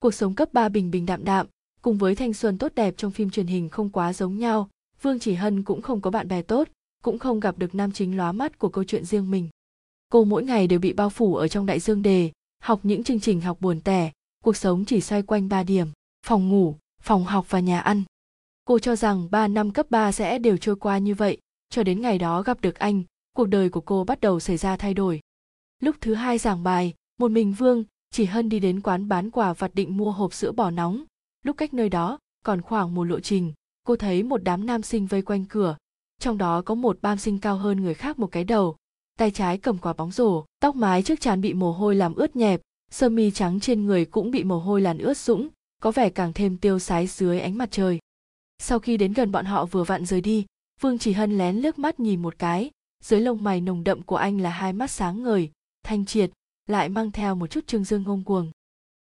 cuộc sống cấp 3 bình bình đạm đạm, cùng với thanh xuân tốt đẹp trong phim truyền hình không quá giống nhau, vương chỉ hân cũng không có bạn bè tốt, cũng không gặp được nam chính lóa mắt của câu chuyện riêng mình. Cô mỗi ngày đều bị bao phủ ở trong đại dương đề, học những chương trình học buồn tẻ, cuộc sống chỉ xoay quanh ba điểm, phòng ngủ, phòng học và nhà ăn. Cô cho rằng 3 năm cấp 3 sẽ đều trôi qua như vậy, cho đến ngày đó gặp được anh, cuộc đời của cô bắt đầu xảy ra thay đổi. Lúc thứ hai giảng bài, một mình vương chỉ hân đi đến quán bán quà vặt định mua hộp sữa bò nóng. Lúc cách nơi đó, còn khoảng một lộ trình, cô thấy một đám nam sinh vây quanh cửa. Trong đó có một bam sinh cao hơn người khác một cái đầu. Tay trái cầm quả bóng rổ, tóc mái trước trán bị mồ hôi làm ướt nhẹp, sơ mi trắng trên người cũng bị mồ hôi làn ướt sũng, có vẻ càng thêm tiêu sái dưới ánh mặt trời. Sau khi đến gần bọn họ vừa vặn rời đi, vương chỉ hân lén lướt mắt nhìn một cái. Dưới lông mày nồng đậm của anh là hai mắt sáng ngời, thanh triệt lại mang theo một chút trương dương ngông cuồng.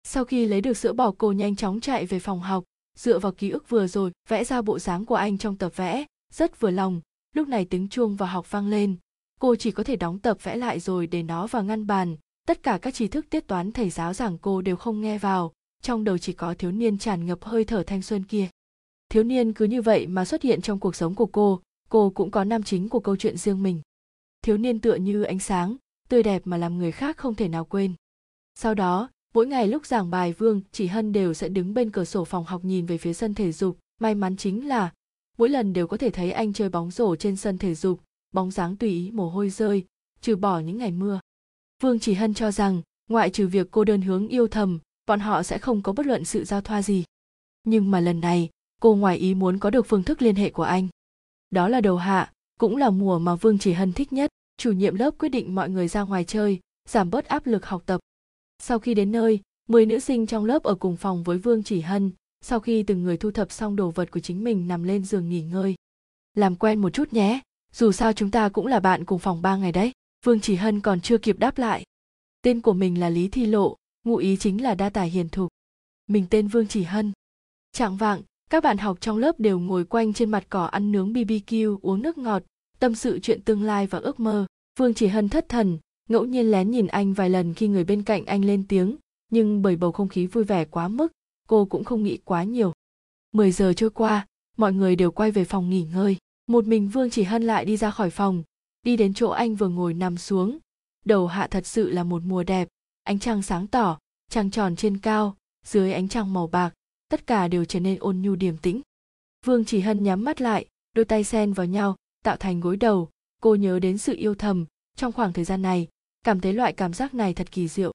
Sau khi lấy được sữa bò, cô nhanh chóng chạy về phòng học. Dựa vào ký ức vừa rồi, vẽ ra bộ dáng của anh trong tập vẽ, rất vừa lòng. Lúc này tiếng chuông vào học vang lên. Cô chỉ có thể đóng tập vẽ lại rồi để nó vào ngăn bàn. Tất cả các tri thức tiết toán thầy giáo giảng cô đều không nghe vào. Trong đầu chỉ có thiếu niên tràn ngập hơi thở thanh xuân kia. Thiếu niên cứ như vậy mà xuất hiện trong cuộc sống của cô. Cô cũng có nam chính của câu chuyện riêng mình. Thiếu niên tựa như ánh sáng tươi đẹp mà làm người khác không thể nào quên. Sau đó, mỗi ngày lúc giảng bài, vương, chỉ hân đều sẽ đứng bên cửa sổ phòng học nhìn về phía sân thể dục. May mắn chính là, mỗi lần đều có thể thấy anh chơi bóng rổ trên sân thể dục, bóng dáng tùy ý mồ hôi rơi, trừ bỏ những ngày mưa. Vương chỉ hân cho rằng, ngoại trừ việc cô đơn hướng yêu thầm, bọn họ sẽ không có bất luận sự giao thoa gì. Nhưng mà lần này, cô ngoài ý muốn có được phương thức liên hệ của anh. Đó là đầu hạ, cũng là mùa mà vương chỉ hân thích nhất chủ nhiệm lớp quyết định mọi người ra ngoài chơi, giảm bớt áp lực học tập. Sau khi đến nơi 10 nữ sinh trong lớp ở cùng phòng với vương chỉ hân, sau khi từng người thu thập xong đồ vật của chính mình nằm lên giường nghỉ ngơi. Làm quen một chút nhé, dù sao chúng ta cũng là bạn cùng phòng ba ngày đấy, vương chỉ hân còn chưa kịp đáp lại. Tên của mình là lý thi lộ, ngụ ý chính là đa tài hiền thục. Mình tên vương chỉ hân. Trạng vạng, các bạn học trong lớp đều ngồi quanh trên mặt cỏ ăn nướng bbq uống nước ngọt, tâm sự chuyện tương lai và ước mơ vương chỉ hân thất thần, ngẫu nhiên lén nhìn anh vài lần khi người bên cạnh anh lên tiếng, nhưng bởi bầu không khí vui vẻ quá mức, cô cũng không nghĩ quá nhiều. 10 giờ trôi qua, mọi người đều quay về phòng nghỉ ngơi. Một mình vương chỉ hân lại đi ra khỏi phòng, đi đến chỗ anh vừa ngồi nằm xuống. Đầu hạ thật sự là một mùa đẹp, ánh trăng sáng tỏ, trăng tròn trên cao, dưới ánh trăng màu bạc, tất cả đều trở nên ôn nhu điềm tĩnh. Vương chỉ hân nhắm mắt lại, đôi tay xen vào nhau, tạo thành gối đầu cô nhớ đến sự yêu thầm trong khoảng thời gian này, cảm thấy loại cảm giác này thật kỳ diệu.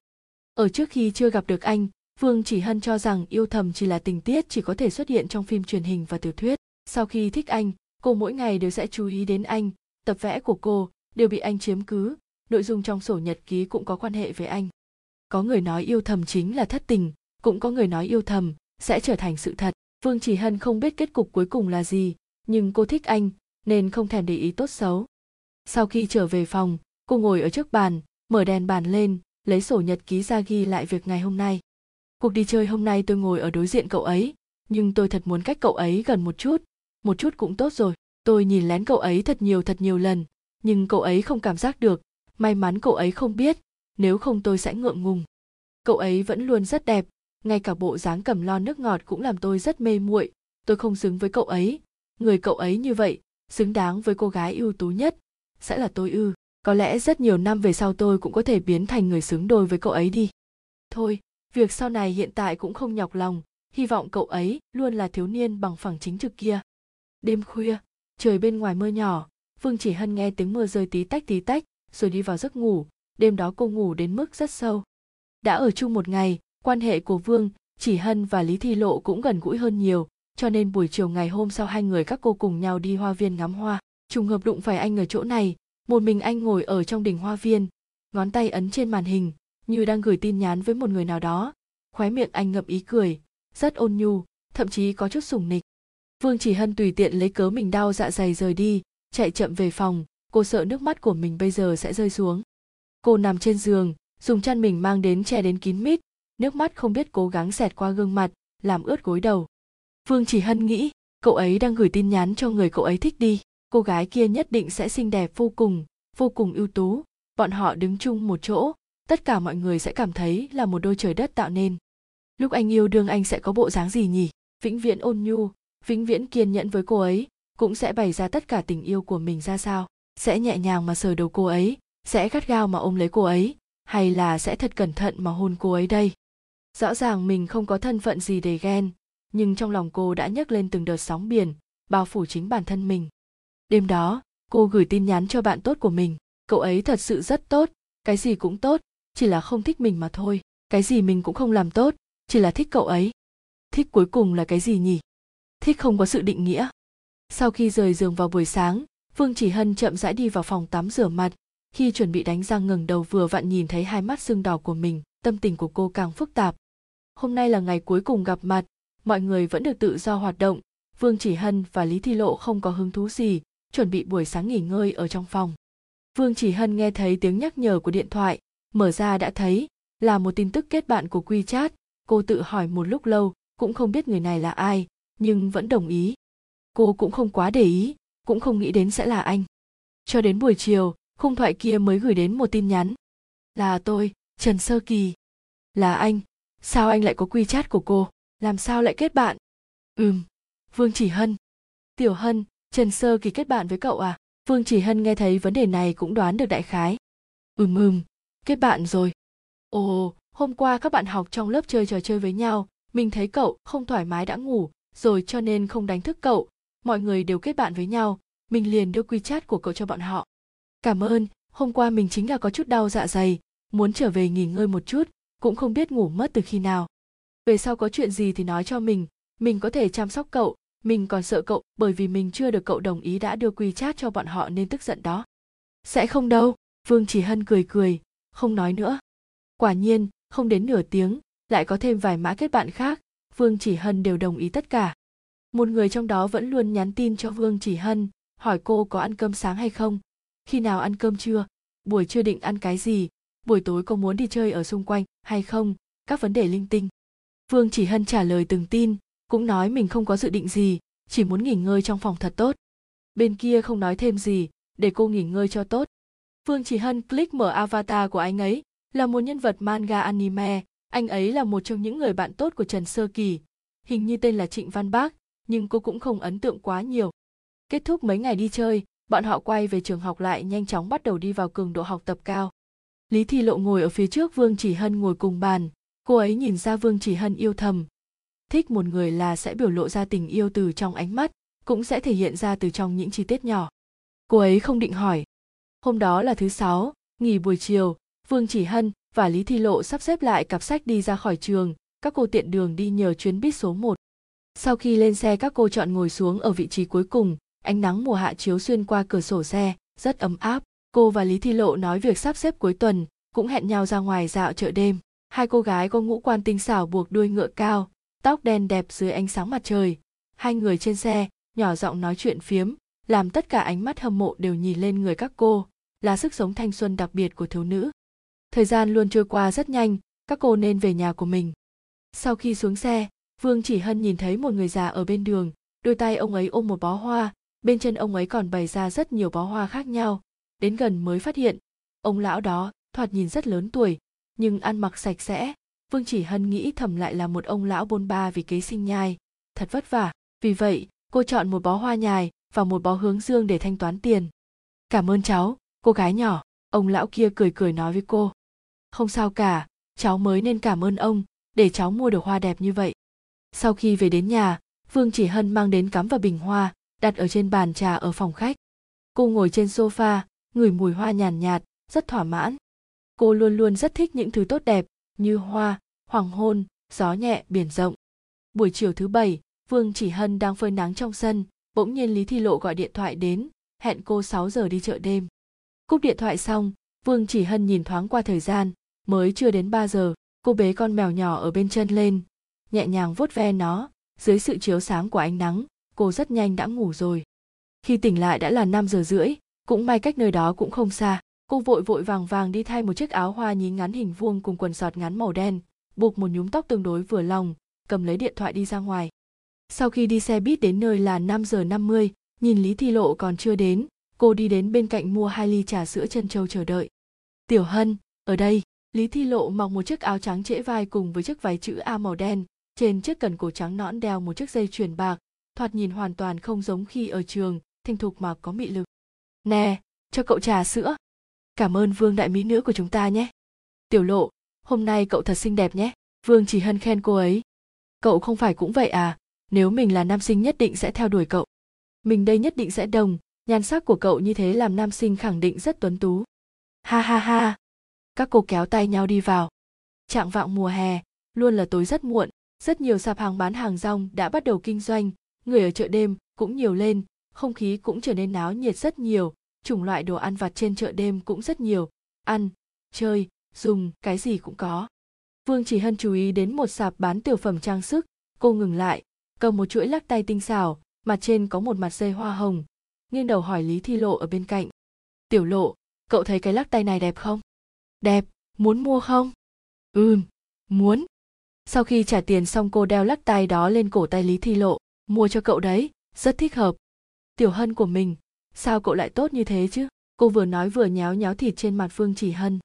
Ở trước khi chưa gặp được anh, vương chỉ hân cho rằng yêu thầm chỉ là tình tiết chỉ có thể xuất hiện trong phim truyền hình và tiểu thuyết. Sau khi thích anh, cô mỗi ngày đều sẽ chú ý đến anh, tập vẽ của cô đều bị anh chiếm cứ, nội dung trong sổ nhật ký cũng có quan hệ với anh. Có người nói yêu thầm chính là thất tình, cũng có người nói yêu thầm sẽ trở thành sự thật. Vương chỉ hân không biết kết cục cuối cùng là gì, nhưng cô thích anh nên không thèm để ý tốt xấu sau khi trở về phòng, cô ngồi ở trước bàn, mở đèn bàn lên, lấy sổ nhật ký ra ghi lại việc ngày hôm nay. Cuộc đi chơi hôm nay tôi ngồi ở đối diện cậu ấy, nhưng tôi thật muốn cách cậu ấy gần một chút một chút cũng tốt rồi. Tôi nhìn lén cậu ấy thật nhiều thật nhiều lần, nhưng cậu ấy không cảm giác được. May mắn cậu ấy không biết, nếu không tôi sẽ ngượng ngùng. Cậu ấy vẫn luôn rất đẹp, ngay cả bộ dáng cầm lon nước ngọt cũng làm tôi rất mê muội. Tôi không xứng với cậu ấy. Người cậu ấy như vậy, xứng đáng với cô gái ưu tú nhất sẽ là tôi ư. Có lẽ rất nhiều năm về sau tôi cũng có thể biến thành người xứng đôi với cậu ấy đi. Thôi, việc sau này hiện tại cũng không nhọc lòng. Hy vọng cậu ấy luôn là thiếu niên bằng phẳng chính trực kia. Đêm khuya, trời bên ngoài mưa nhỏ. Vương chỉ hân nghe tiếng mưa rơi tí tách tí tách, rồi đi vào giấc ngủ. Đêm đó cô ngủ đến mức rất sâu. Đã ở chung một ngày, quan hệ của vương chỉ hân và lý thi lộ cũng gần gũi hơn nhiều, cho nên buổi chiều ngày hôm sau hai người các cô cùng nhau đi hoa viên ngắm hoa trùng hợp đụng phải anh ở chỗ này, một mình anh ngồi ở trong đình hoa viên, ngón tay ấn trên màn hình, như đang gửi tin nhắn với một người nào đó. Khóe miệng anh ngậm ý cười, rất ôn nhu, thậm chí có chút sùng nịch. Vương chỉ hân tùy tiện lấy cớ mình đau dạ dày rời đi, chạy chậm về phòng. Cô sợ nước mắt của mình bây giờ sẽ rơi xuống. Cô nằm trên giường, dùng chăn mình mang đến che đến kín mít. Nước mắt không biết cố gắng xẹt qua gương mặt, làm ướt gối đầu. Vương chỉ hân nghĩ, cậu ấy đang gửi tin nhắn cho người cậu ấy thích đi cô gái kia nhất định sẽ xinh đẹp vô cùng vô cùng ưu tú. Bọn họ đứng chung một chỗ, tất cả mọi người sẽ cảm thấy là một đôi trời đất tạo nên. Lúc anh yêu đương anh sẽ có bộ dáng gì nhỉ? Vĩnh viễn ôn nhu, vĩnh viễn kiên nhẫn với cô ấy, cũng sẽ bày ra tất cả tình yêu của mình ra sao? Sẽ nhẹ nhàng mà sờ đầu cô ấy, sẽ gắt gao mà ôm lấy cô ấy, hay là sẽ thật cẩn thận mà hôn cô ấy đây? Rõ ràng mình không có thân phận gì để ghen, nhưng trong lòng cô đã nhấc lên từng đợt sóng biển, bao phủ chính bản thân mình đêm đó, cô gửi tin nhắn cho bạn tốt của mình. Cậu ấy thật sự rất tốt. Cái gì cũng tốt, chỉ là không thích mình mà thôi. Cái gì mình cũng không làm tốt, chỉ là thích cậu ấy. Thích cuối cùng là cái gì nhỉ? Thích không có sự định nghĩa. Sau khi rời giường vào buổi sáng vương chỉ hân chậm rãi đi vào phòng tắm rửa mặt. Khi chuẩn bị đánh răng ngẩng đầu vừa vặn nhìn thấy hai mắt sưng đỏ của mình, tâm tình của cô càng phức tạp. Hôm nay là ngày cuối cùng gặp mặt, mọi người vẫn được tự do hoạt động. Vương chỉ hân và lý thi lộ không có hứng thú gì chuẩn bị buổi sáng nghỉ ngơi ở trong phòng vương chỉ hân nghe thấy tiếng nhắc nhở của điện thoại mở ra đã thấy là một tin tức kết bạn của WeChat. Cô tự hỏi một lúc lâu, cũng không biết người này là ai, nhưng vẫn đồng ý. Cô cũng không quá để ý, cũng không nghĩ đến sẽ là anh. Cho đến buổi chiều, khung thoại kia mới gửi đến một tin nhắn. Là tôi, Trần Sơ Kỳ. Là anh, sao anh lại có quy chat của cô, làm sao lại kết bạn? Ừm, Vương Chỉ Hân. Tiểu Hân, Trần Sơ Kỳ kết bạn với cậu à? Vương Chỉ Hân nghe thấy vấn đề này cũng đoán được đại khái. Ừm ừm, kết bạn rồi. Ồ, hôm qua các bạn học trong lớp chơi trò chơi với nhau, mình thấy cậu không thoải mái đã ngủ, rồi cho nên không đánh thức cậu. Mọi người đều kết bạn với nhau, mình liền đưa quy chat của cậu cho bọn họ. Cảm ơn, hôm qua mình chính là có chút đau dạ dày, muốn trở về nghỉ ngơi một chút, cũng không biết ngủ mất từ khi nào. Về sau có chuyện gì thì nói cho mình, mình có thể chăm sóc cậu, mình còn sợ cậu bởi vì mình chưa được cậu đồng ý đã đưa quy chat cho bọn họ nên tức giận đó. Sẽ không đâu, Vương Chỉ Hân cười cười, không nói nữa. Quả nhiên không đến nửa tiếng lại có thêm vài mã kết bạn khác vương chỉ hân đều đồng ý tất cả. Một người trong đó vẫn luôn nhắn tin cho vương chỉ hân hỏi cô có ăn cơm sáng hay không. Khi nào ăn cơm trưa? Buổi trưa định ăn cái gì? Buổi tối có muốn đi chơi ở xung quanh hay không? Các vấn đề linh tinh. Vương chỉ hân trả lời từng tin cũng nói mình không có dự định gì chỉ muốn nghỉ ngơi trong phòng thật tốt bên kia không nói thêm gì để cô nghỉ ngơi cho tốt phương chỉ hân click mở avatar của anh ấy là một nhân vật manga anime, anh ấy là một trong những người bạn tốt của Trần Sơ Kỳ, hình như tên là Trịnh Văn Bác, nhưng cô cũng không ấn tượng quá nhiều. Kết thúc mấy ngày đi chơi, bọn họ quay về trường học lại nhanh chóng bắt đầu đi vào cường độ học tập cao. Lý Thi Lộ ngồi ở phía trước Vương Chỉ Hân ngồi cùng bàn, cô ấy nhìn ra Vương Chỉ Hân yêu thầm. Thích một người là sẽ biểu lộ ra tình yêu từ trong ánh mắt, cũng sẽ thể hiện ra từ trong những chi tiết nhỏ. Cô ấy không định hỏi. Hôm đó là thứ sáu, nghỉ buổi chiều, Vương Chỉ Hân và Lý Thi Lộ sắp xếp lại cặp sách đi ra khỏi trường, các cô tiện đường đi nhờ chuyến buýt số 1. Sau khi lên xe các cô chọn ngồi xuống ở vị trí cuối cùng, ánh nắng mùa hạ chiếu xuyên qua cửa sổ xe, rất ấm áp. Cô và Lý Thi Lộ nói việc sắp xếp cuối tuần, cũng hẹn nhau ra ngoài dạo chợ đêm. Hai cô gái có ngũ quan tinh xảo buộc đuôi ngựa cao, tóc đen đẹp dưới ánh sáng mặt trời. Hai người trên xe, nhỏ giọng nói chuyện phiếm, làm tất cả ánh mắt hâm mộ đều nhìn lên người các cô, là sức sống thanh xuân đặc biệt của thiếu nữ. Thời gian luôn trôi qua rất nhanh các cô nên về nhà của mình. Sau khi xuống xe vương chỉ hân nhìn thấy một người già ở bên đường đôi tay ông ấy ôm một bó hoa bên chân ông ấy còn bày ra rất nhiều bó hoa khác nhau. Đến gần mới phát hiện ông lão đó thoạt nhìn rất lớn tuổi nhưng ăn mặc sạch sẽ vương chỉ hân nghĩ thầm lại là một ông lão bôn ba vì kế sinh nhai. Thật vất vả. Vì vậy cô chọn một bó hoa nhài và một bó hướng dương để thanh toán tiền. Cảm ơn cháu cô gái nhỏ ông lão kia cười cười nói với cô. Không sao cả cháu mới nên cảm ơn ông để cháu mua được hoa đẹp như vậy. Sau khi về đến nhà vương chỉ hân mang đến cắm vào bình hoa đặt ở trên bàn trà ở phòng khách. Cô ngồi trên sofa ngửi mùi hoa nhàn nhạt, nhạt rất thỏa mãn. Cô luôn luôn rất thích những thứ tốt đẹp như hoa hoàng hôn gió nhẹ biển rộng buổi chiều thứ bảy vương chỉ hân đang phơi nắng trong sân bỗng nhiên lý thi lộ gọi điện thoại đến hẹn cô 6 giờ đi chợ đêm cúp điện thoại xong vương chỉ hân nhìn thoáng qua thời gian mới chưa đến 3 giờ, cô bế con mèo nhỏ ở bên chân lên, nhẹ nhàng vuốt ve nó, dưới sự chiếu sáng của ánh nắng, cô rất nhanh đã ngủ rồi. Khi tỉnh lại đã là 5 giờ rưỡi, cũng may cách nơi đó cũng không xa. Cô vội vội vàng vàng đi thay một chiếc áo hoa nhí ngắn hình vuông cùng quần sọt ngắn màu đen, buộc một nhúm tóc tương đối vừa lòng, cầm lấy điện thoại đi ra ngoài. Sau khi đi xe buýt đến nơi là 5 giờ 50, nhìn Lý Thi Lộ còn chưa đến, cô đi đến bên cạnh mua hai ly trà sữa chân châu chờ đợi. Tiểu Hân, ở đây lý thi lộ mặc một chiếc áo trắng trễ vai cùng với chiếc váy chữ a màu đen trên chiếc cần cổ trắng nõn đeo một chiếc dây chuyền bạc thoạt nhìn hoàn toàn không giống khi ở trường thanh thục mà có mị lực nè cho cậu trà sữa cảm ơn vương đại mỹ nữ của chúng ta nhé. Tiểu lộ, hôm nay cậu thật xinh đẹp nhé. Vương chỉ hân khen cô ấy. Cậu không phải cũng vậy à? Nếu mình là nam sinh nhất định sẽ theo đuổi cậu. Mình đây nhất định sẽ đồng. Nhan sắc của cậu như thế làm nam sinh khẳng định rất tuấn tú. Ha ha ha. Các cô kéo tay nhau đi vào. Trạng vạng mùa hè, luôn là tối rất muộn. Rất nhiều sạp hàng bán hàng rong đã bắt đầu kinh doanh. Người ở chợ đêm cũng nhiều lên. Không khí cũng trở nên náo nhiệt rất nhiều chủng loại đồ ăn vặt trên chợ đêm cũng rất nhiều. Ăn, chơi, dùng, cái gì cũng có. Vương chỉ hân chú ý đến một sạp bán tiểu phẩm trang sức. Cô ngừng lại, cầm một chuỗi lắc tay tinh xảo mặt trên có một mặt dây hoa hồng. Nghiêng đầu hỏi lý thi lộ ở bên cạnh. Tiểu lộ, cậu thấy cái lắc tay này đẹp không? Đẹp, muốn mua không? Ừm, muốn. Sau khi trả tiền xong cô đeo lắc tay đó lên cổ tay lý thi lộ. Mua cho cậu đấy, rất thích hợp. Tiểu hân của mình sao cậu lại tốt như thế chứ? Cô vừa nói vừa nhéo nhéo thịt trên mặt Phương chỉ hân.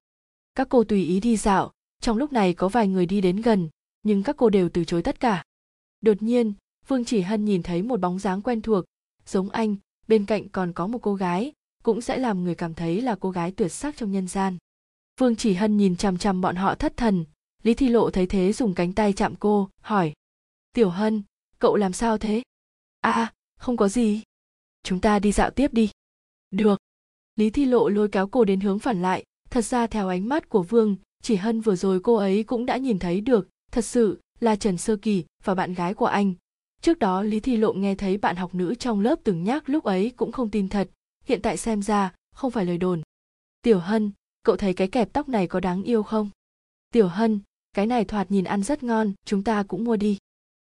Các cô tùy ý đi dạo, trong lúc này có vài người đi đến gần, nhưng các cô đều từ chối tất cả. Đột nhiên, Phương chỉ hân nhìn thấy một bóng dáng quen thuộc, giống anh, bên cạnh còn có một cô gái, cũng sẽ làm người cảm thấy là cô gái tuyệt sắc trong nhân gian. Phương chỉ hân nhìn chằm chằm bọn họ thất thần, lý thi lộ thấy thế dùng cánh tay chạm cô, hỏi, tiểu hân, cậu làm sao thế? À không có gì chúng ta đi dạo tiếp đi. Được. Lý thi lộ lôi kéo cô đến hướng phản lại. Thật ra theo ánh mắt của vương, chỉ hân vừa rồi cô ấy cũng đã nhìn thấy được. Thật sự là trần sơ kỳ và bạn gái của anh. Trước đó lý thi lộ nghe thấy bạn học nữ trong lớp từng nhắc lúc ấy cũng không tin thật. Hiện tại xem ra không phải lời đồn. Tiểu hân, cậu thấy cái kẹp tóc này có đáng yêu không? Tiểu hân, cái này thoạt nhìn ăn rất ngon, chúng ta cũng mua đi.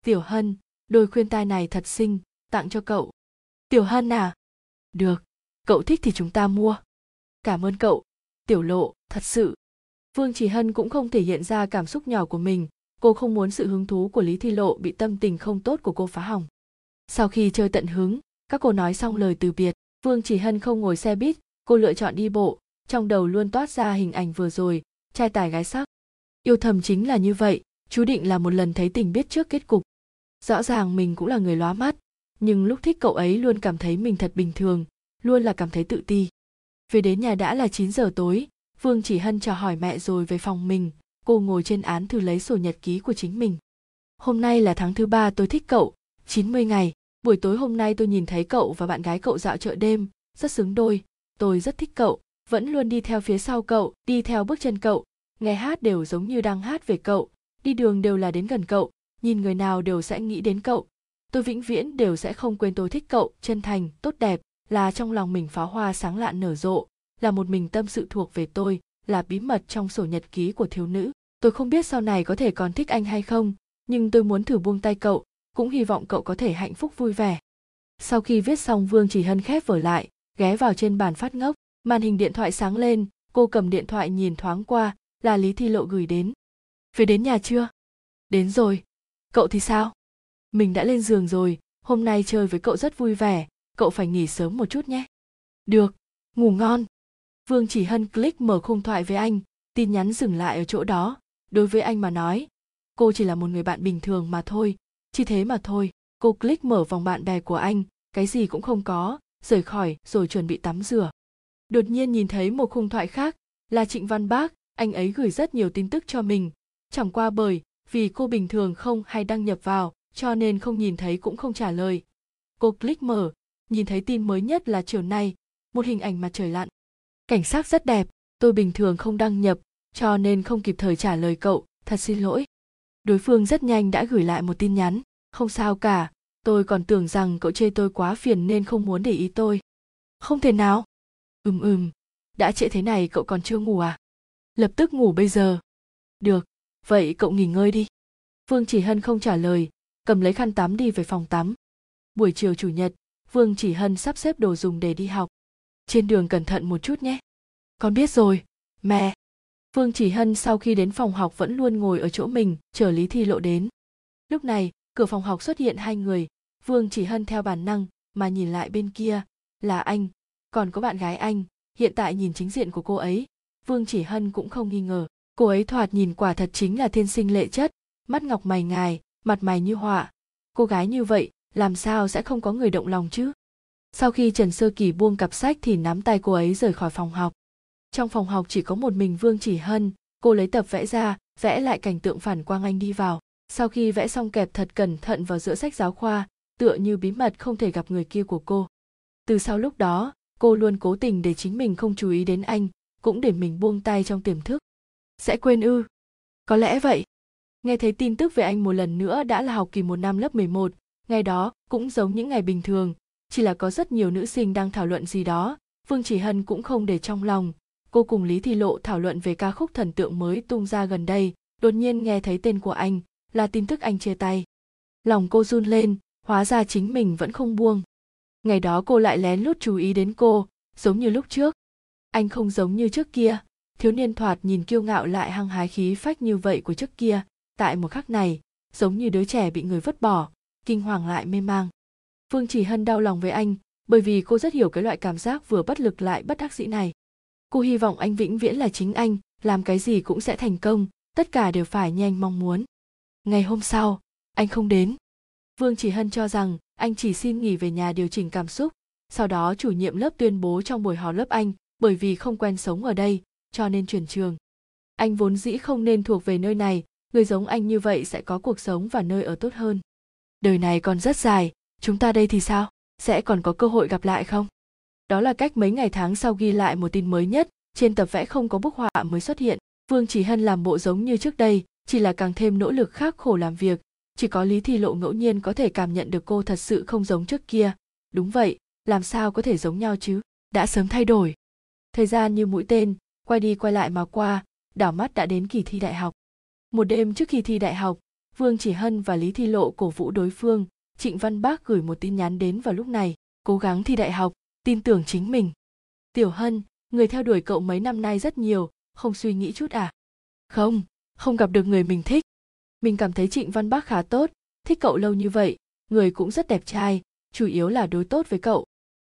Tiểu hân, đôi khuyên tai này thật xinh, tặng cho cậu tiểu hân à? Được, cậu thích thì chúng ta mua. Cảm ơn cậu. Tiểu lộ, thật sự. Vương chỉ hân cũng không thể hiện ra cảm xúc nhỏ của mình. Cô không muốn sự hứng thú của lý thi lộ bị tâm tình không tốt của cô phá hỏng. Sau khi chơi tận hứng, các cô nói xong lời từ biệt, vương chỉ hân không ngồi xe buýt, cô lựa chọn đi bộ. Trong đầu luôn toát ra hình ảnh vừa rồi, trai tài gái sắc. Yêu thầm chính là như vậy, chú định là một lần thấy tình biết trước kết cục. Rõ ràng mình cũng là người lóa mắt nhưng lúc thích cậu ấy luôn cảm thấy mình thật bình thường, luôn là cảm thấy tự ti. Về đến nhà đã là 9 giờ tối, vương chỉ hân chào hỏi mẹ rồi về phòng mình, cô ngồi trên án thư lấy sổ nhật ký của chính mình. Hôm nay là tháng thứ ba tôi thích cậu 90 ngày, buổi tối hôm nay tôi nhìn thấy cậu và bạn gái cậu dạo chợ đêm, rất xứng đôi, tôi rất thích cậu, vẫn luôn đi theo phía sau cậu, đi theo bước chân cậu, nghe hát đều giống như đang hát về cậu, đi đường đều là đến gần cậu, nhìn người nào đều sẽ nghĩ đến cậu tôi vĩnh viễn đều sẽ không quên tôi thích cậu, chân thành, tốt đẹp, là trong lòng mình pháo hoa sáng lạn nở rộ, là một mình tâm sự thuộc về tôi, là bí mật trong sổ nhật ký của thiếu nữ. Tôi không biết sau này có thể còn thích anh hay không, nhưng tôi muốn thử buông tay cậu, cũng hy vọng cậu có thể hạnh phúc vui vẻ. Sau khi viết xong, vương chỉ hân khép vở lại, ghé vào trên bàn phát ngốc, màn hình điện thoại sáng lên, cô cầm điện thoại nhìn thoáng qua, là lý thi lộ gửi đến. Về đến nhà chưa? Đến rồi. Cậu thì sao? Mình đã lên giường rồi, hôm nay chơi với cậu rất vui vẻ, cậu phải nghỉ sớm một chút nhé. Được, ngủ ngon. Vương chỉ hân click mở khung thoại với anh, tin nhắn dừng lại ở chỗ đó. Đối với anh mà nói, cô chỉ là một người bạn bình thường mà thôi. Chỉ thế mà thôi, cô click mở vòng bạn bè của anh, cái gì cũng không có, rời khỏi rồi chuẩn bị tắm rửa. Đột nhiên nhìn thấy một khung thoại khác, là trịnh văn bác, anh ấy gửi rất nhiều tin tức cho mình. Chẳng qua bởi vì cô bình thường không hay đăng nhập vào cho nên không nhìn thấy cũng không trả lời. Cô click mở, nhìn thấy tin mới nhất là chiều nay, một hình ảnh mặt trời lặn. Cảnh sắc rất đẹp, tôi bình thường không đăng nhập, cho nên không kịp thời trả lời cậu, thật xin lỗi. Đối phương rất nhanh đã gửi lại một tin nhắn. Không sao cả, tôi còn tưởng rằng cậu chê tôi quá phiền nên không muốn để ý tôi. Không thể nào. Ừm ừm, đã trễ thế này cậu còn chưa ngủ à? Lập tức ngủ bây giờ. Được, vậy cậu nghỉ ngơi đi. Vương chỉ hân không trả lời cầm lấy khăn tắm đi về phòng tắm. Buổi chiều chủ nhật, vương chỉ hân sắp xếp đồ dùng để đi học. Trên đường cẩn thận một chút nhé. Con biết rồi, mẹ. Vương chỉ hân sau khi đến phòng học vẫn luôn ngồi ở chỗ mình, chờ lý thi lộ đến. Lúc này, cửa phòng học xuất hiện hai người. Vương chỉ hân theo bản năng, mà nhìn lại bên kia, là anh. Còn có bạn gái anh, hiện tại nhìn chính diện của cô ấy. Vương chỉ hân cũng không nghi ngờ. Cô ấy thoạt nhìn quả thật chính là thiên sinh lệ chất. Mắt ngọc mày ngài mặt mày như họa. Cô gái như vậy, làm sao sẽ không có người động lòng chứ? Sau khi trần sơ kỳ buông cặp sách thì nắm tay cô ấy rời khỏi phòng học. Trong phòng học chỉ có một mình vương chỉ hân, cô lấy tập vẽ ra, vẽ lại cảnh tượng phản quang anh đi vào. Sau khi vẽ xong kẹp thật cẩn thận vào giữa sách giáo khoa, tựa như bí mật không thể gặp người kia của cô. Từ sau lúc đó, cô luôn cố tình để chính mình không chú ý đến anh, cũng để mình buông tay trong tiềm thức. Sẽ quên ư? Có lẽ vậy nghe thấy tin tức về anh một lần nữa đã là học kỳ một năm lớp 11, ngày đó cũng giống những ngày bình thường, chỉ là có rất nhiều nữ sinh đang thảo luận gì đó, Vương Chỉ Hân cũng không để trong lòng. Cô cùng Lý Thị Lộ thảo luận về ca khúc thần tượng mới tung ra gần đây, đột nhiên nghe thấy tên của anh, là tin tức anh chia tay. Lòng cô run lên, hóa ra chính mình vẫn không buông. Ngày đó cô lại lén lút chú ý đến cô, giống như lúc trước. Anh không giống như trước kia, thiếu niên thoạt nhìn kiêu ngạo lại hăng hái khí phách như vậy của trước kia, tại một khắc này, giống như đứa trẻ bị người vứt bỏ, kinh hoàng lại mê mang. Phương chỉ hân đau lòng với anh, bởi vì cô rất hiểu cái loại cảm giác vừa bất lực lại bất đắc dĩ này. Cô hy vọng anh vĩnh viễn là chính anh, làm cái gì cũng sẽ thành công, tất cả đều phải như anh mong muốn. Ngày hôm sau, anh không đến. Vương chỉ hân cho rằng, anh chỉ xin nghỉ về nhà điều chỉnh cảm xúc, sau đó chủ nhiệm lớp tuyên bố trong buổi họp lớp anh, bởi vì không quen sống ở đây, cho nên chuyển trường. Anh vốn dĩ không nên thuộc về nơi này người giống anh như vậy sẽ có cuộc sống và nơi ở tốt hơn. Đời này còn rất dài, chúng ta đây thì sao? Sẽ còn có cơ hội gặp lại không? Đó là cách mấy ngày tháng sau ghi lại một tin mới nhất, trên tập vẽ không có bức họa mới xuất hiện. Vương chỉ hân làm bộ giống như trước đây, chỉ là càng thêm nỗ lực khắc khổ làm việc. Chỉ có lý thi lộ ngẫu nhiên có thể cảm nhận được cô thật sự không giống trước kia. Đúng vậy, làm sao có thể giống nhau chứ? Đã sớm thay đổi. Thời gian như mũi tên, quay đi quay lại mà qua, đảo mắt đã đến kỳ thi đại học một đêm trước khi thi đại học, Vương Chỉ Hân và Lý Thi Lộ cổ vũ đối phương, Trịnh Văn Bác gửi một tin nhắn đến vào lúc này, cố gắng thi đại học, tin tưởng chính mình. Tiểu Hân, người theo đuổi cậu mấy năm nay rất nhiều, không suy nghĩ chút à? Không, không gặp được người mình thích. Mình cảm thấy Trịnh Văn Bác khá tốt, thích cậu lâu như vậy, người cũng rất đẹp trai, chủ yếu là đối tốt với cậu.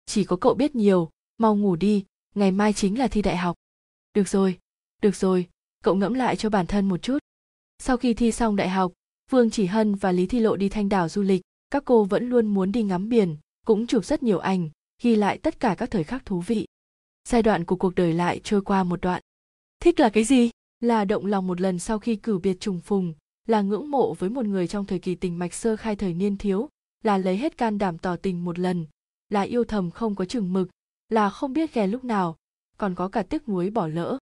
Chỉ có cậu biết nhiều, mau ngủ đi, ngày mai chính là thi đại học. Được rồi, được rồi, cậu ngẫm lại cho bản thân một chút. Sau khi thi xong đại học, Vương Chỉ Hân và Lý Thi Lộ đi thanh đảo du lịch, các cô vẫn luôn muốn đi ngắm biển, cũng chụp rất nhiều ảnh, ghi lại tất cả các thời khắc thú vị. Giai đoạn của cuộc đời lại trôi qua một đoạn. Thích là cái gì? Là động lòng một lần sau khi cử biệt trùng phùng, là ngưỡng mộ với một người trong thời kỳ tình mạch sơ khai thời niên thiếu, là lấy hết can đảm tỏ tình một lần, là yêu thầm không có chừng mực, là không biết ghé lúc nào, còn có cả tiếc nuối bỏ lỡ.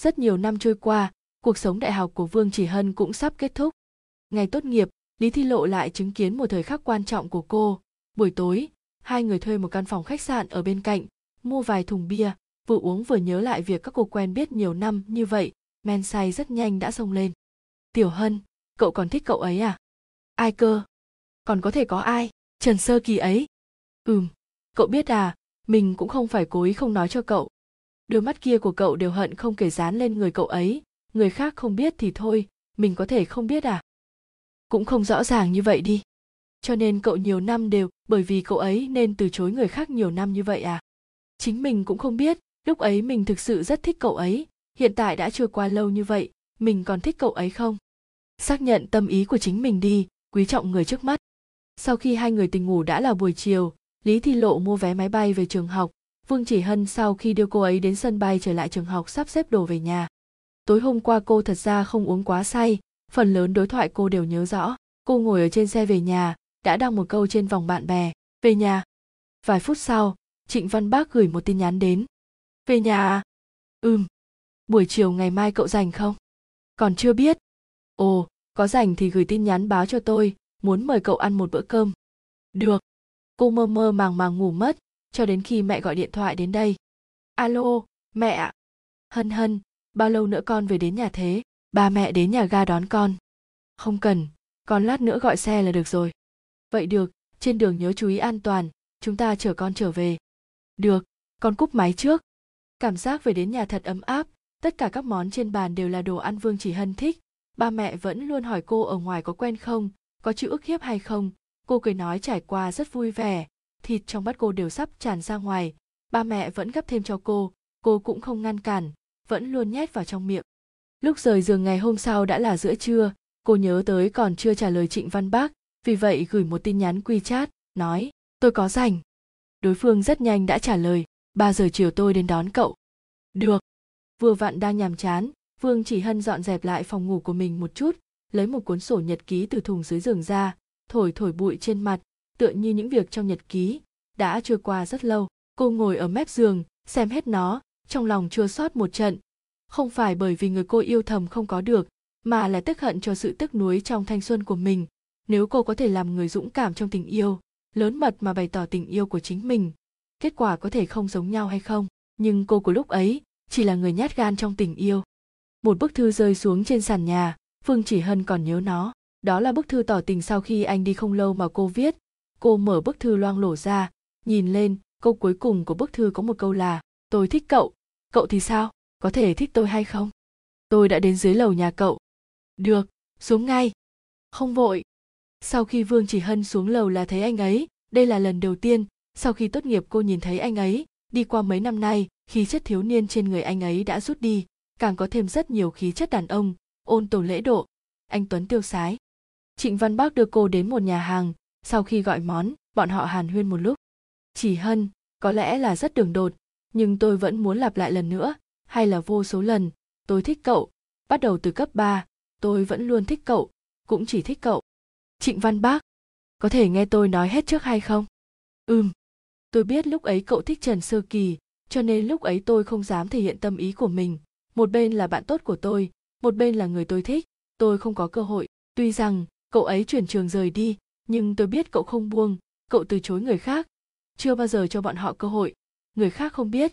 Rất nhiều năm trôi qua, cuộc sống đại học của Vương Chỉ Hân cũng sắp kết thúc. Ngày tốt nghiệp, Lý Thi Lộ lại chứng kiến một thời khắc quan trọng của cô. Buổi tối, hai người thuê một căn phòng khách sạn ở bên cạnh, mua vài thùng bia, vừa uống vừa nhớ lại việc các cô quen biết nhiều năm như vậy, men say rất nhanh đã xông lên. Tiểu Hân, cậu còn thích cậu ấy à? Ai cơ? Còn có thể có ai? Trần Sơ Kỳ ấy. Ừm, cậu biết à, mình cũng không phải cố ý không nói cho cậu. Đôi mắt kia của cậu đều hận không kể dán lên người cậu ấy, người khác không biết thì thôi, mình có thể không biết à? Cũng không rõ ràng như vậy đi. Cho nên cậu nhiều năm đều, bởi vì cậu ấy nên từ chối người khác nhiều năm như vậy à? Chính mình cũng không biết, lúc ấy mình thực sự rất thích cậu ấy. Hiện tại đã trôi qua lâu như vậy, mình còn thích cậu ấy không? Xác nhận tâm ý của chính mình đi, quý trọng người trước mắt. Sau khi hai người tình ngủ đã là buổi chiều, lý thi lộ mua vé máy bay về trường học. Vương chỉ hân sau khi đưa cô ấy đến sân bay trở lại trường học sắp xếp đồ về nhà tối hôm qua cô thật ra không uống quá say, phần lớn đối thoại cô đều nhớ rõ. Cô ngồi ở trên xe về nhà, đã đăng một câu trên vòng bạn bè, về nhà. Vài phút sau, trịnh văn bác gửi một tin nhắn đến, về nhà à? Ừm. Buổi chiều ngày mai cậu rảnh không? Còn chưa biết. Ồ, có rảnh thì gửi tin nhắn báo cho tôi, muốn mời cậu ăn một bữa cơm. Được. Cô mơ mơ màng màng ngủ mất, cho đến khi mẹ gọi điện thoại đến đây. Alo, mẹ ạ. Hân hân bao lâu nữa con về đến nhà thế? Ba mẹ đến nhà ga đón con. Không cần, con lát nữa gọi xe là được rồi. Vậy được, trên đường nhớ chú ý an toàn, chúng ta chở con trở về. Được, con cúp máy trước. Cảm giác về đến nhà thật ấm áp, tất cả các món trên bàn đều là đồ ăn vương chỉ hân thích. Ba mẹ vẫn luôn hỏi cô ở ngoài có quen không, có chịu ức hiếp hay không. Cô cười nói trải qua rất vui vẻ, thịt trong bát cô đều sắp tràn ra ngoài. Ba mẹ vẫn gấp thêm cho cô cô cũng không ngăn cản vẫn luôn nhét vào trong miệng. Lúc rời giường ngày hôm sau đã là giữa trưa, cô nhớ tới còn chưa trả lời trịnh văn bác, vì vậy gửi một tin nhắn quy chat, nói, tôi có rảnh. Đối phương rất nhanh đã trả lời, ba giờ chiều tôi đến đón cậu. Được. Vừa vặn đang nhàm chán vương chỉ hân dọn dẹp lại phòng ngủ của mình một chút, lấy một cuốn sổ nhật ký từ thùng dưới giường ra, thổi thổi bụi trên mặt, tựa như những việc trong nhật ký, đã trôi qua rất lâu. Cô ngồi ở mép giường, xem hết nó trong lòng chua xót một trận. Không phải bởi vì người cô yêu thầm không có được, mà là tức hận cho sự tức nuối trong thanh xuân của mình. Nếu cô có thể làm người dũng cảm trong tình yêu, lớn mật mà bày tỏ tình yêu của chính mình, kết quả có thể không giống nhau hay không? Nhưng cô của lúc ấy chỉ là người nhát gan trong tình yêu. Một bức thư rơi xuống trên sàn nhà, phương chỉ hân còn nhớ nó. Đó là bức thư tỏ tình sau khi anh đi không lâu mà cô viết. Cô mở bức thư loang lổ ra, nhìn lên, câu cuối cùng của bức thư có một câu là, tôi thích cậu cậu thì sao? Có thể thích tôi hay không? Tôi đã đến dưới lầu nhà cậu. Được, xuống ngay. Không vội. Sau khi vương chỉ hân xuống lầu là thấy anh ấy, đây là lần đầu tiên, sau khi tốt nghiệp cô nhìn thấy anh ấy. Đi qua mấy năm nay, khí chất thiếu niên trên người anh ấy đã rút đi, càng có thêm rất nhiều khí chất đàn ông, ôn tồn lễ độ. Anh tuấn tiêu sái. Trịnh văn bác đưa cô đến một nhà hàng, sau khi gọi món, bọn họ hàn huyên một lúc. Chỉ hân, có lẽ là rất đường đột nhưng tôi vẫn muốn lặp lại lần nữa hay là vô số lần. Tôi thích cậu. Bắt đầu từ cấp 3, tôi vẫn luôn thích cậu cũng chỉ thích cậu. Trịnh văn bác có thể nghe tôi nói hết trước hay không? Ừm. Tôi biết lúc ấy cậu thích trần sơ kỳ cho nên lúc ấy tôi không dám thể hiện tâm ý của mình. Một bên là bạn tốt của tôi một bên là người tôi thích. Tôi không có cơ hội. Tuy rằng cậu ấy chuyển trường rời đi nhưng tôi biết cậu không buông cậu từ chối người khác. Chưa bao giờ cho bọn họ cơ hội người khác không biết.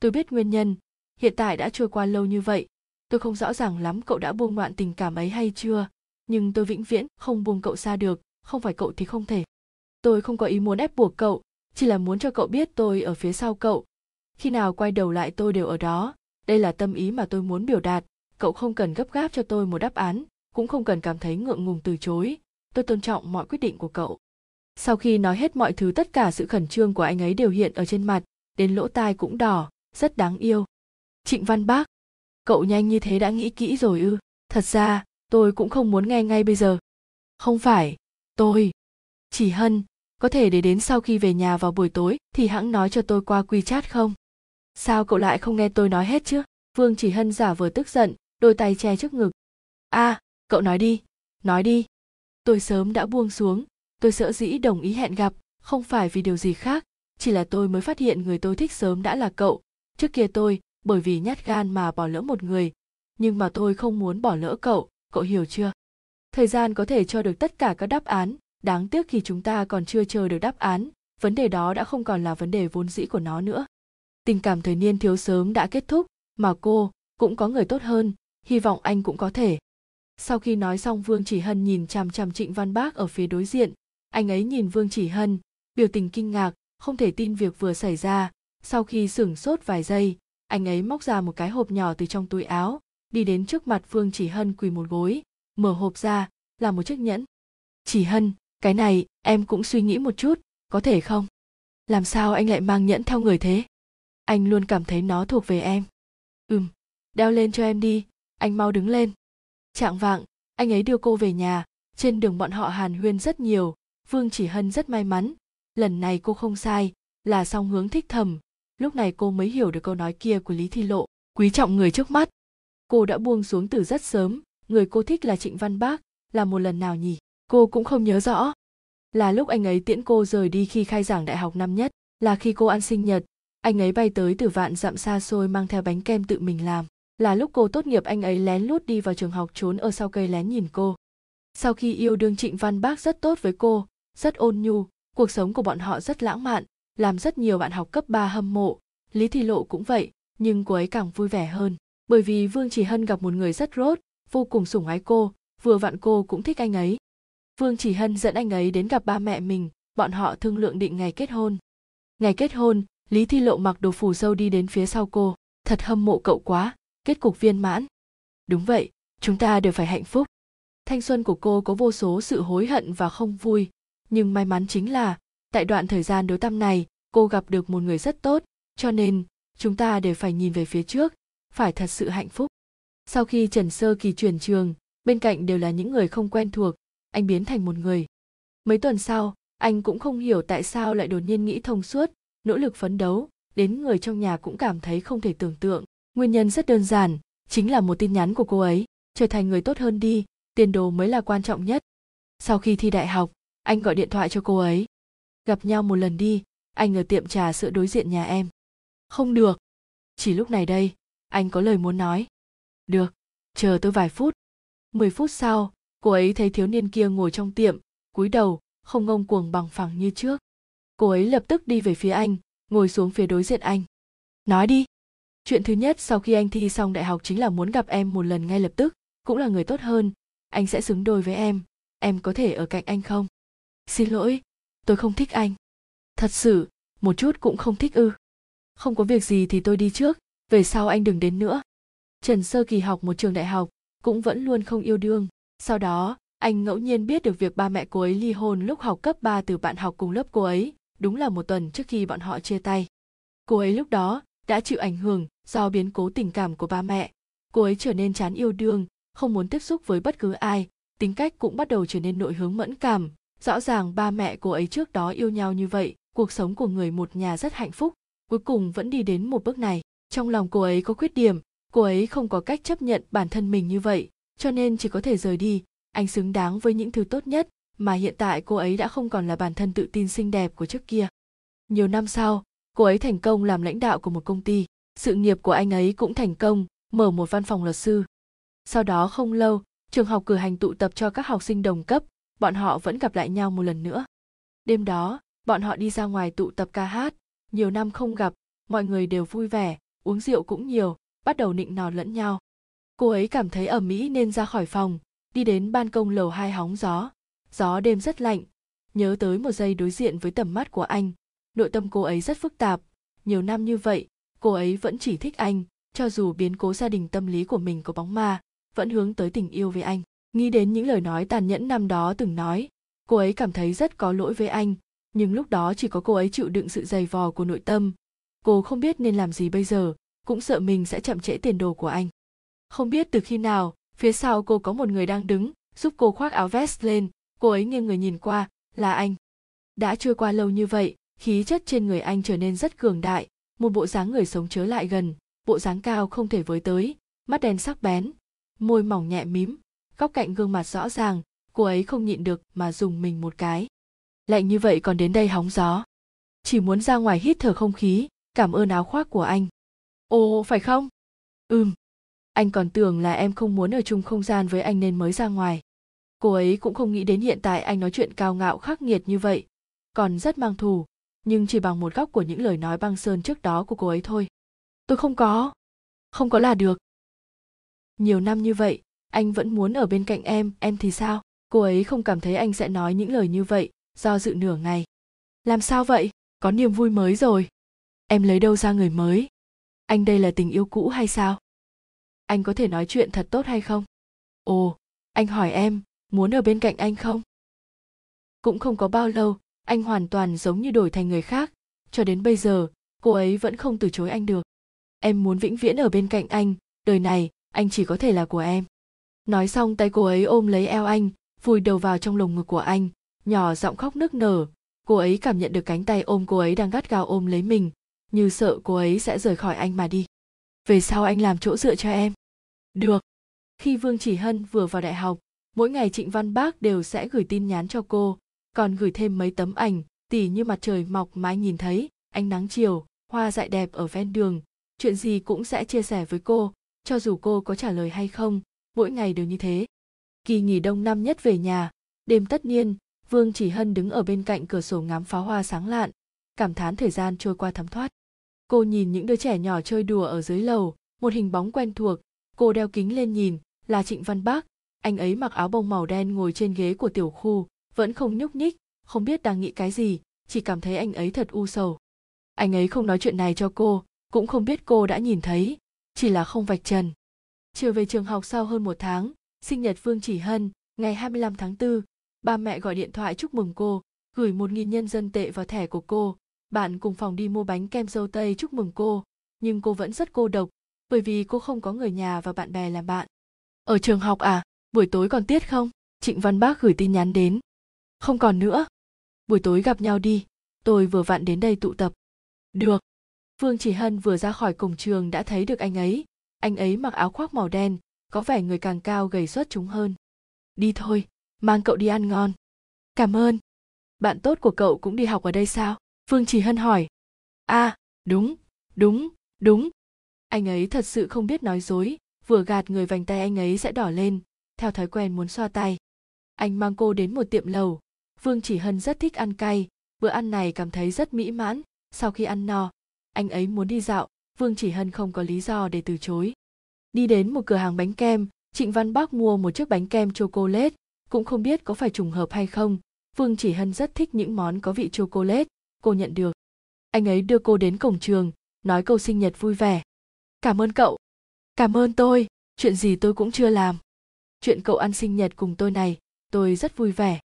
Tôi biết nguyên nhân. Hiện tại đã trôi qua lâu như vậy. Tôi không rõ ràng lắm cậu đã buông ngoạn tình cảm ấy hay chưa. Nhưng tôi vĩnh viễn không buông cậu xa được. Không phải cậu thì không thể. Tôi không có ý muốn ép buộc cậu. Chỉ là muốn cho cậu biết tôi ở phía sau cậu. Khi nào quay đầu lại tôi đều ở đó. Đây là tâm ý mà tôi muốn biểu đạt. Cậu không cần gấp gáp cho tôi một đáp án. Cũng không cần cảm thấy ngượng ngùng từ chối. Tôi tôn trọng mọi quyết định của cậu. Sau khi nói hết mọi thứ, tất cả sự khẩn trương của anh ấy đều hiện ở trên mặt đến lỗ tai cũng đỏ rất đáng yêu. Trịnh văn bác cậu nhanh như thế đã nghĩ kỹ rồi ư? Thật ra tôi cũng không muốn nghe ngay bây giờ. Không phải tôi. Chỉ hân có thể để đến sau khi về nhà vào buổi tối thì hãng nói cho tôi qua quy chat không? Sao cậu lại không nghe tôi nói hết chứ? Vương chỉ hân giả vờ tức giận đôi tay che trước ngực. A à, cậu nói đi nói đi. Tôi sớm đã buông xuống tôi sợ dĩ đồng ý hẹn gặp không phải vì điều gì khác chỉ là tôi mới phát hiện người tôi thích sớm đã là cậu. Trước kia tôi, bởi vì nhát gan mà bỏ lỡ một người. Nhưng mà tôi không muốn bỏ lỡ cậu cậu hiểu chưa? Thời gian có thể cho được tất cả các đáp án. Đáng tiếc khi chúng ta còn chưa chờ được đáp án, vấn đề đó đã không còn là vấn đề vốn dĩ của nó nữa. Tình cảm thời niên thiếu sớm đã kết thúc, mà cô cũng có người tốt hơn. Hy vọng anh cũng có thể. Sau khi nói xong, vương chỉ hân nhìn chằm chằm trịnh văn bác ở phía đối diện. Anh ấy nhìn vương chỉ hân, biểu tình kinh ngạc không thể tin việc vừa xảy ra. Sau khi sửng sốt vài giây, anh ấy móc ra một cái hộp nhỏ từ trong túi áo, đi đến trước mặt Phương chỉ hân quỳ một gối, mở hộp ra, là một chiếc nhẫn. Chỉ hân, cái này em cũng suy nghĩ một chút, có thể không? Làm sao anh lại mang nhẫn theo người thế? Anh luôn cảm thấy nó thuộc về em. Ừm, đeo lên cho em đi, anh mau đứng lên. Trạng vạng, anh ấy đưa cô về nhà. Trên đường bọn họ hàn huyên rất nhiều vương chỉ hân rất may mắn lần này cô không sai, là song hướng thích thầm. Lúc này cô mới hiểu được câu nói kia của lý thi lộ, quý trọng người trước mắt. Cô đã buông xuống từ rất sớm, người cô thích là trịnh văn bác, là một lần nào nhỉ? Cô cũng không nhớ rõ. Là lúc anh ấy tiễn cô rời đi khi khai giảng đại học năm nhất, là khi cô ăn sinh nhật. Anh ấy bay tới từ vạn dặm xa xôi mang theo bánh kem tự mình làm. Là lúc cô tốt nghiệp anh ấy lén lút đi vào trường học trốn ở sau cây lén nhìn cô. Sau khi yêu đương trịnh văn bác rất tốt với cô, rất ôn nhu cuộc sống của bọn họ rất lãng mạn, làm rất nhiều bạn học cấp 3 hâm mộ. Lý thị lộ cũng vậy, nhưng cô ấy càng vui vẻ hơn. Bởi vì vương chỉ hân gặp một người rất rốt, vô cùng sủng ái cô, vừa vặn cô cũng thích anh ấy. Vương chỉ hân dẫn anh ấy đến gặp ba mẹ mình, bọn họ thương lượng định ngày kết hôn. Ngày kết hôn, lý thi lộ mặc đồ phủ sâu đi đến phía sau cô. Thật hâm mộ cậu quá, kết cục viên mãn. Đúng vậy, chúng ta đều phải hạnh phúc. Thanh xuân của cô có vô số sự hối hận và không vui nhưng may mắn chính là, tại đoạn thời gian đối tâm này, cô gặp được một người rất tốt, cho nên, chúng ta đều phải nhìn về phía trước, phải thật sự hạnh phúc. Sau khi trần sơ kỳ chuyển trường, bên cạnh đều là những người không quen thuộc, anh biến thành một người. Mấy tuần sau, anh cũng không hiểu tại sao lại đột nhiên nghĩ thông suốt, nỗ lực phấn đấu, đến người trong nhà cũng cảm thấy không thể tưởng tượng. Nguyên nhân rất đơn giản, chính là một tin nhắn của cô ấy, trở thành người tốt hơn đi, tiền đồ mới là quan trọng nhất. Sau khi thi đại học anh gọi điện thoại cho cô ấy. Gặp nhau một lần đi, anh ở tiệm trà sữa đối diện nhà em. Không được. Chỉ lúc này đây, anh có lời muốn nói. Được, chờ tôi vài phút. Mười phút sau, cô ấy thấy thiếu niên kia ngồi trong tiệm, cúi đầu, không ngông cuồng bằng phẳng như trước. Cô ấy lập tức đi về phía anh, ngồi xuống phía đối diện anh. Nói đi. Chuyện thứ nhất sau khi anh thi xong đại học chính là muốn gặp em một lần ngay lập tức, cũng là người tốt hơn. Anh sẽ xứng đôi với em. Em có thể ở cạnh anh không? Xin lỗi tôi không thích anh thật sự một chút cũng không thích ư không có việc gì thì tôi đi trước về sau anh đừng đến nữa trần sơ kỳ học một trường đại học cũng vẫn luôn không yêu đương sau đó anh ngẫu nhiên biết được việc ba mẹ cô ấy ly hôn lúc học cấp 3 từ bạn học cùng lớp cô ấy, đúng là một tuần trước khi bọn họ chia tay. Cô ấy lúc đó đã chịu ảnh hưởng do biến cố tình cảm của ba mẹ. Cô ấy trở nên chán yêu đương, không muốn tiếp xúc với bất cứ ai, tính cách cũng bắt đầu trở nên nội hướng mẫn cảm. Rõ ràng ba mẹ cô ấy trước đó yêu nhau như vậy, cuộc sống của người một nhà rất hạnh phúc, cuối cùng vẫn đi đến một bước này. Trong lòng cô ấy có khuyết điểm, cô ấy không có cách chấp nhận bản thân mình như vậy, cho nên chỉ có thể rời đi, anh xứng đáng với những thứ tốt nhất mà hiện tại cô ấy đã không còn là bản thân tự tin xinh đẹp của trước kia. Nhiều năm sau cô ấy thành công làm lãnh đạo của một công ty. Sự nghiệp của anh ấy cũng thành công mở một văn phòng luật sư. Sau đó không lâu trường học cử hành tụ tập cho các học sinh đồng cấp bọn họ vẫn gặp lại nhau một lần nữa. Đêm đó, bọn họ đi ra ngoài tụ tập ca hát, nhiều năm không gặp, mọi người đều vui vẻ, uống rượu cũng nhiều, bắt đầu nịnh nọt lẫn nhau. Cô ấy cảm thấy ở mỹ nên ra khỏi phòng, đi đến ban công lầu hai hóng gió. Gió đêm rất lạnh. Nhớ tới một giây đối diện với tầm mắt của anh, nội tâm cô ấy rất phức tạp. Nhiều năm như vậy, cô ấy vẫn chỉ thích anh, cho dù biến cố gia đình tâm lý của mình có bóng ma, vẫn hướng tới tình yêu với anh nghĩ đến những lời nói tàn nhẫn năm đó từng nói, cô ấy cảm thấy rất có lỗi với anh, nhưng lúc đó chỉ có cô ấy chịu đựng sự dày vò của nội tâm. Cô không biết nên làm gì bây giờ, cũng sợ mình sẽ chậm trễ tiền đồ của anh. Không biết từ khi nào, phía sau cô có một người đang đứng, giúp cô khoác áo vest lên, cô ấy nghiêng người nhìn qua, là anh. Đã trôi qua lâu như vậy, khí chất trên người anh trở nên rất cường đại, một bộ dáng người sống chớ lại gần, bộ dáng cao không thể với tới, mắt đen sắc bén, môi mỏng nhẹ mím góc cạnh gương mặt rõ ràng, cô ấy không nhịn được mà dùng mình một cái. Lạnh như vậy còn đến đây hóng gió. Chỉ muốn ra ngoài hít thở không khí, cảm ơn áo khoác của anh. Ồ, phải không? Ừm. Anh còn tưởng là em không muốn ở chung không gian với anh nên mới ra ngoài. Cô ấy cũng không nghĩ đến hiện tại anh nói chuyện cao ngạo khắc nghiệt như vậy. Còn rất mang thù, nhưng chỉ bằng một góc của những lời nói băng sơn trước đó của cô ấy thôi. Tôi không có. Không có là được. Nhiều năm như vậy anh vẫn muốn ở bên cạnh em em thì sao? Cô ấy không cảm thấy anh sẽ nói những lời như vậy, do dự nửa ngày. Làm sao vậy? Có niềm vui mới rồi. Em lấy đâu ra người mới? Anh đây là tình yêu cũ hay sao? Anh có thể nói chuyện thật tốt hay không? Ồ, anh hỏi em, muốn ở bên cạnh anh không? Cũng không có bao lâu, anh hoàn toàn giống như đổi thành người khác. Cho đến bây giờ, cô ấy vẫn không từ chối anh được. Em muốn vĩnh viễn ở bên cạnh anh. Đời này, anh chỉ có thể là của em nói xong tay cô ấy ôm lấy eo anh, vùi đầu vào trong lồng ngực của anh, nhỏ giọng khóc nức nở. Cô ấy cảm nhận được cánh tay ôm cô ấy đang gắt gao ôm lấy mình, như sợ cô ấy sẽ rời khỏi anh mà đi. Về sau anh làm chỗ dựa cho em. Được. Khi vương chỉ hân vừa vào đại học, mỗi ngày trịnh văn bác đều sẽ gửi tin nhắn cho cô, còn gửi thêm mấy tấm ảnh, tỉ như mặt trời mọc mà anh nhìn thấy, ánh nắng chiều, hoa dại đẹp ở ven đường. Chuyện gì cũng sẽ chia sẻ với cô, cho dù cô có trả lời hay không mỗi ngày đều như thế. Kỳ nghỉ đông năm nhất về nhà, đêm tất niên vương chỉ hân đứng ở bên cạnh cửa sổ ngắm pháo hoa sáng lạn, cảm thán thời gian trôi qua thấm thoát. Cô nhìn những đứa trẻ nhỏ chơi đùa ở dưới lầu, một hình bóng quen thuộc, cô đeo kính lên nhìn, là trịnh văn bác. Anh ấy mặc áo bông màu đen ngồi trên ghế của tiểu khu, vẫn không nhúc nhích, không biết đang nghĩ cái gì, chỉ cảm thấy anh ấy thật u sầu. Anh ấy không nói chuyện này cho cô, cũng không biết cô đã nhìn thấy, chỉ là không vạch trần trở về trường học sau hơn một tháng sinh nhật vương chỉ hân ngày 25 tháng 4, ba mẹ gọi điện thoại chúc mừng cô gửi một nghìn nhân dân tệ vào thẻ của cô. Bạn cùng phòng đi mua bánh kem dâu tây chúc mừng cô nhưng cô vẫn rất cô độc bởi vì cô không có người nhà và bạn bè làm bạn. Ở trường học à buổi tối còn tiết không? Trịnh văn bác gửi tin nhắn đến. Không còn nữa. Buổi tối gặp nhau đi tôi vừa vặn đến đây tụ tập. Được. Vương chỉ hân vừa ra khỏi cổng trường đã thấy được anh ấy anh ấy mặc áo khoác màu đen, có vẻ người càng cao gầy xuất chúng hơn. Đi thôi, mang cậu đi ăn ngon. Cảm ơn. Bạn tốt của cậu cũng đi học ở đây sao? Phương chỉ hân hỏi. À đúng đúng đúng. Anh ấy thật sự không biết nói dối. Vừa gạt người vành tay anh ấy sẽ đỏ lên, theo thói quen muốn xoa tay. Anh mang cô đến một tiệm lầu. Vương chỉ hân rất thích ăn cay. Bữa ăn này cảm thấy rất mỹ mãn. Sau khi ăn no, anh ấy muốn đi dạo. Vương chỉ hân không có lý do để từ chối đi đến một cửa hàng bánh kem. Trịnh văn bắc mua một chiếc bánh kem chocolate, cũng không biết có phải trùng hợp hay không. Vương chỉ hân rất thích những món có vị chocolate. Cô nhận được. Anh ấy đưa cô đến cổng trường, nói câu sinh nhật vui vẻ. Cảm ơn cậu. Cảm ơn tôi. Chuyện gì tôi cũng chưa làm. Chuyện cậu ăn sinh nhật cùng tôi này, tôi rất vui vẻ.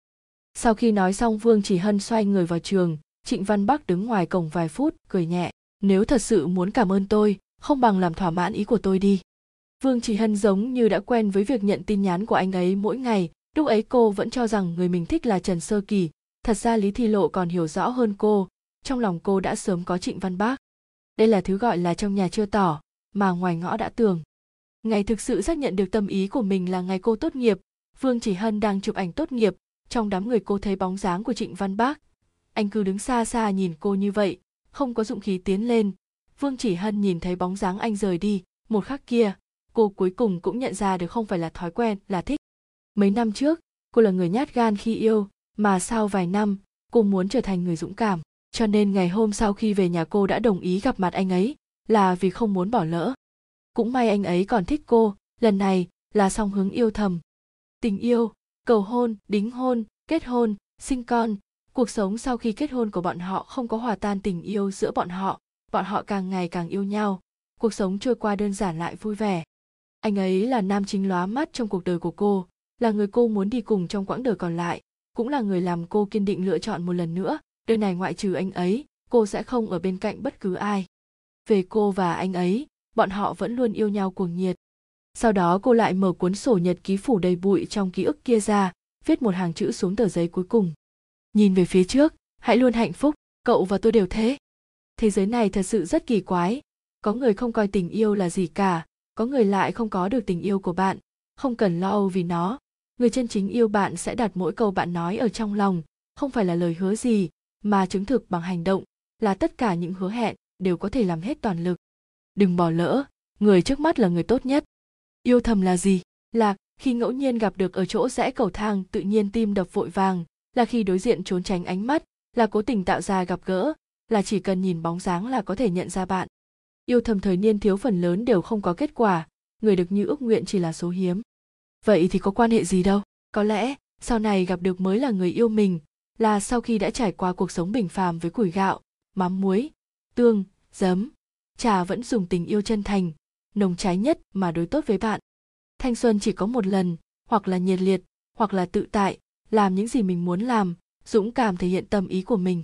Sau khi nói xong vương chỉ hân xoay người vào trường. Trịnh văn bắc đứng ngoài cổng vài phút, cười nhẹ. Nếu thật sự muốn cảm ơn tôi, không bằng làm thỏa mãn ý của tôi đi vương chỉ hân giống như đã quen với việc nhận tin nhắn của anh ấy mỗi ngày. Lúc ấy cô vẫn cho rằng người mình thích là trần sơ kỳ. Thật ra lý thi lộ còn hiểu rõ hơn cô. Trong lòng cô đã sớm có trịnh văn bác. Đây là thứ gọi là trong nhà chưa tỏ, mà ngoài ngõ đã tường. Ngày thực sự xác nhận được tâm ý của mình là ngày cô tốt nghiệp, vương chỉ hân đang chụp ảnh tốt nghiệp. Trong đám người cô thấy bóng dáng của trịnh văn bác. Anh cứ đứng xa xa nhìn cô như vậy, không có dụng khí tiến lên. Vương chỉ hân nhìn thấy bóng dáng anh rời đi, một khắc kia cô cuối cùng cũng nhận ra được không phải là thói quen, là thích. Mấy năm trước, cô là người nhát gan khi yêu, mà sau vài năm, cô muốn trở thành người dũng cảm. Cho nên ngày hôm sau khi về nhà cô đã đồng ý gặp mặt anh ấy, là vì không muốn bỏ lỡ. Cũng may anh ấy còn thích cô, lần này là song hướng yêu thầm. Tình yêu, cầu hôn, đính hôn, kết hôn, sinh con, cuộc sống sau khi kết hôn của bọn họ không có hòa tan tình yêu giữa bọn họ bọn họ càng ngày càng yêu nhau. Cuộc sống trôi qua đơn giản lại vui vẻ anh ấy là nam chính lóa mắt trong cuộc đời của cô, là người cô muốn đi cùng trong quãng đời còn lại, cũng là người làm cô kiên định lựa chọn một lần nữa. Đời này ngoại trừ anh ấy, cô sẽ không ở bên cạnh bất cứ ai. Về cô và anh ấy, bọn họ vẫn luôn yêu nhau cuồng nhiệt. Sau đó cô lại mở cuốn sổ nhật ký phủ đầy bụi trong ký ức kia ra, viết một hàng chữ xuống tờ giấy cuối cùng. Nhìn về phía trước, hãy luôn hạnh phúc, cậu và tôi đều thế. Thế giới này thật sự rất kỳ quái, có người không coi tình yêu là gì cả có người lại không có được tình yêu của bạn, không cần lo âu vì nó. Người chân chính yêu bạn sẽ đặt mỗi câu bạn nói ở trong lòng, không phải là lời hứa gì, mà chứng thực bằng hành động, là tất cả những hứa hẹn đều có thể làm hết toàn lực. Đừng bỏ lỡ, người trước mắt là người tốt nhất. Yêu thầm là gì? Là, khi ngẫu nhiên gặp được ở chỗ rẽ cầu thang tự nhiên tim đập vội vàng, là khi đối diện trốn tránh ánh mắt, là cố tình tạo ra gặp gỡ, là chỉ cần nhìn bóng dáng là có thể nhận ra bạn yêu thầm thời niên thiếu phần lớn đều không có kết quả, người được như ước nguyện chỉ là số hiếm. Vậy thì có quan hệ gì đâu? Có lẽ, sau này gặp được mới là người yêu mình, là sau khi đã trải qua cuộc sống bình phàm với củi gạo, mắm muối, tương, giấm, trà vẫn dùng tình yêu chân thành, nồng cháy nhất mà đối tốt với bạn. Thanh xuân chỉ có một lần, hoặc là nhiệt liệt, hoặc là tự tại, làm những gì mình muốn làm, dũng cảm thể hiện tâm ý của mình.